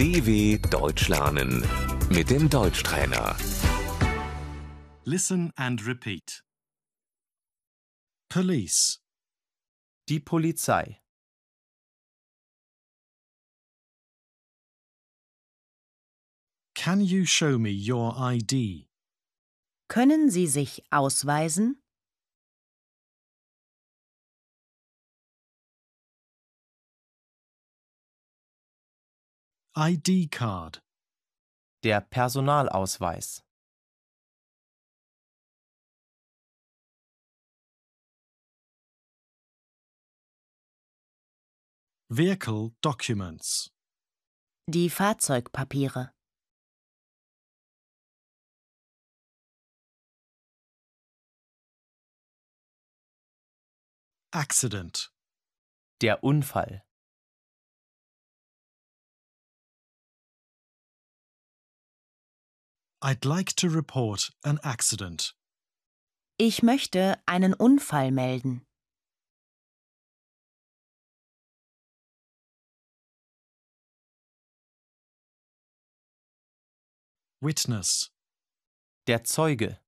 DW Deutsch lernen mit dem Deutschtrainer. Listen and repeat. Police, Die Polizei. can you show me your ID? Können Sie sich ausweisen? ID card, Der Personalausweis. vehicle documents, Die Fahrzeugpapiere. accident, Der Unfall. I'd like to report an accident. Ich möchte einen Unfall melden. Witness, Der Zeuge.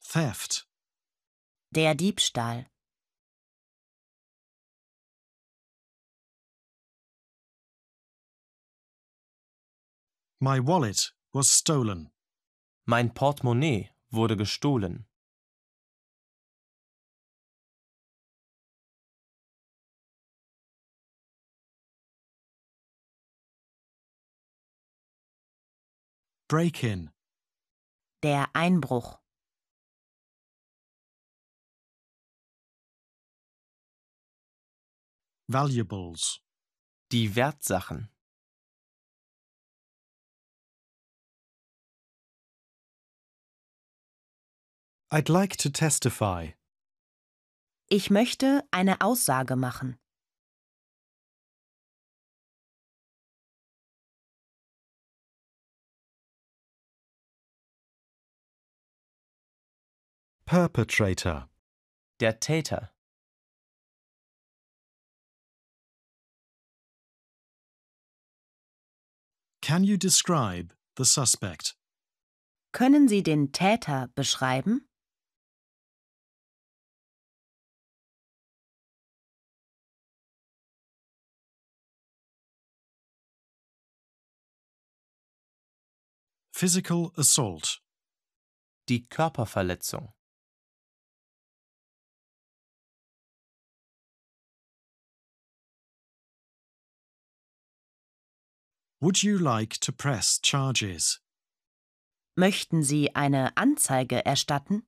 theft, Der Diebstahl. My wallet was stolen. Mein Portemonnaie wurde gestohlen. Break in, Der Einbruch. valuables, Die Wertsachen. I'd like to testify. Ich möchte eine Aussage machen. Perpetrator, Der Täter. can you describe the suspect? Können Sie den Täter beschreiben? Physical assault, Die Körperverletzung. would you like to press charges? Möchten Sie eine Anzeige erstatten?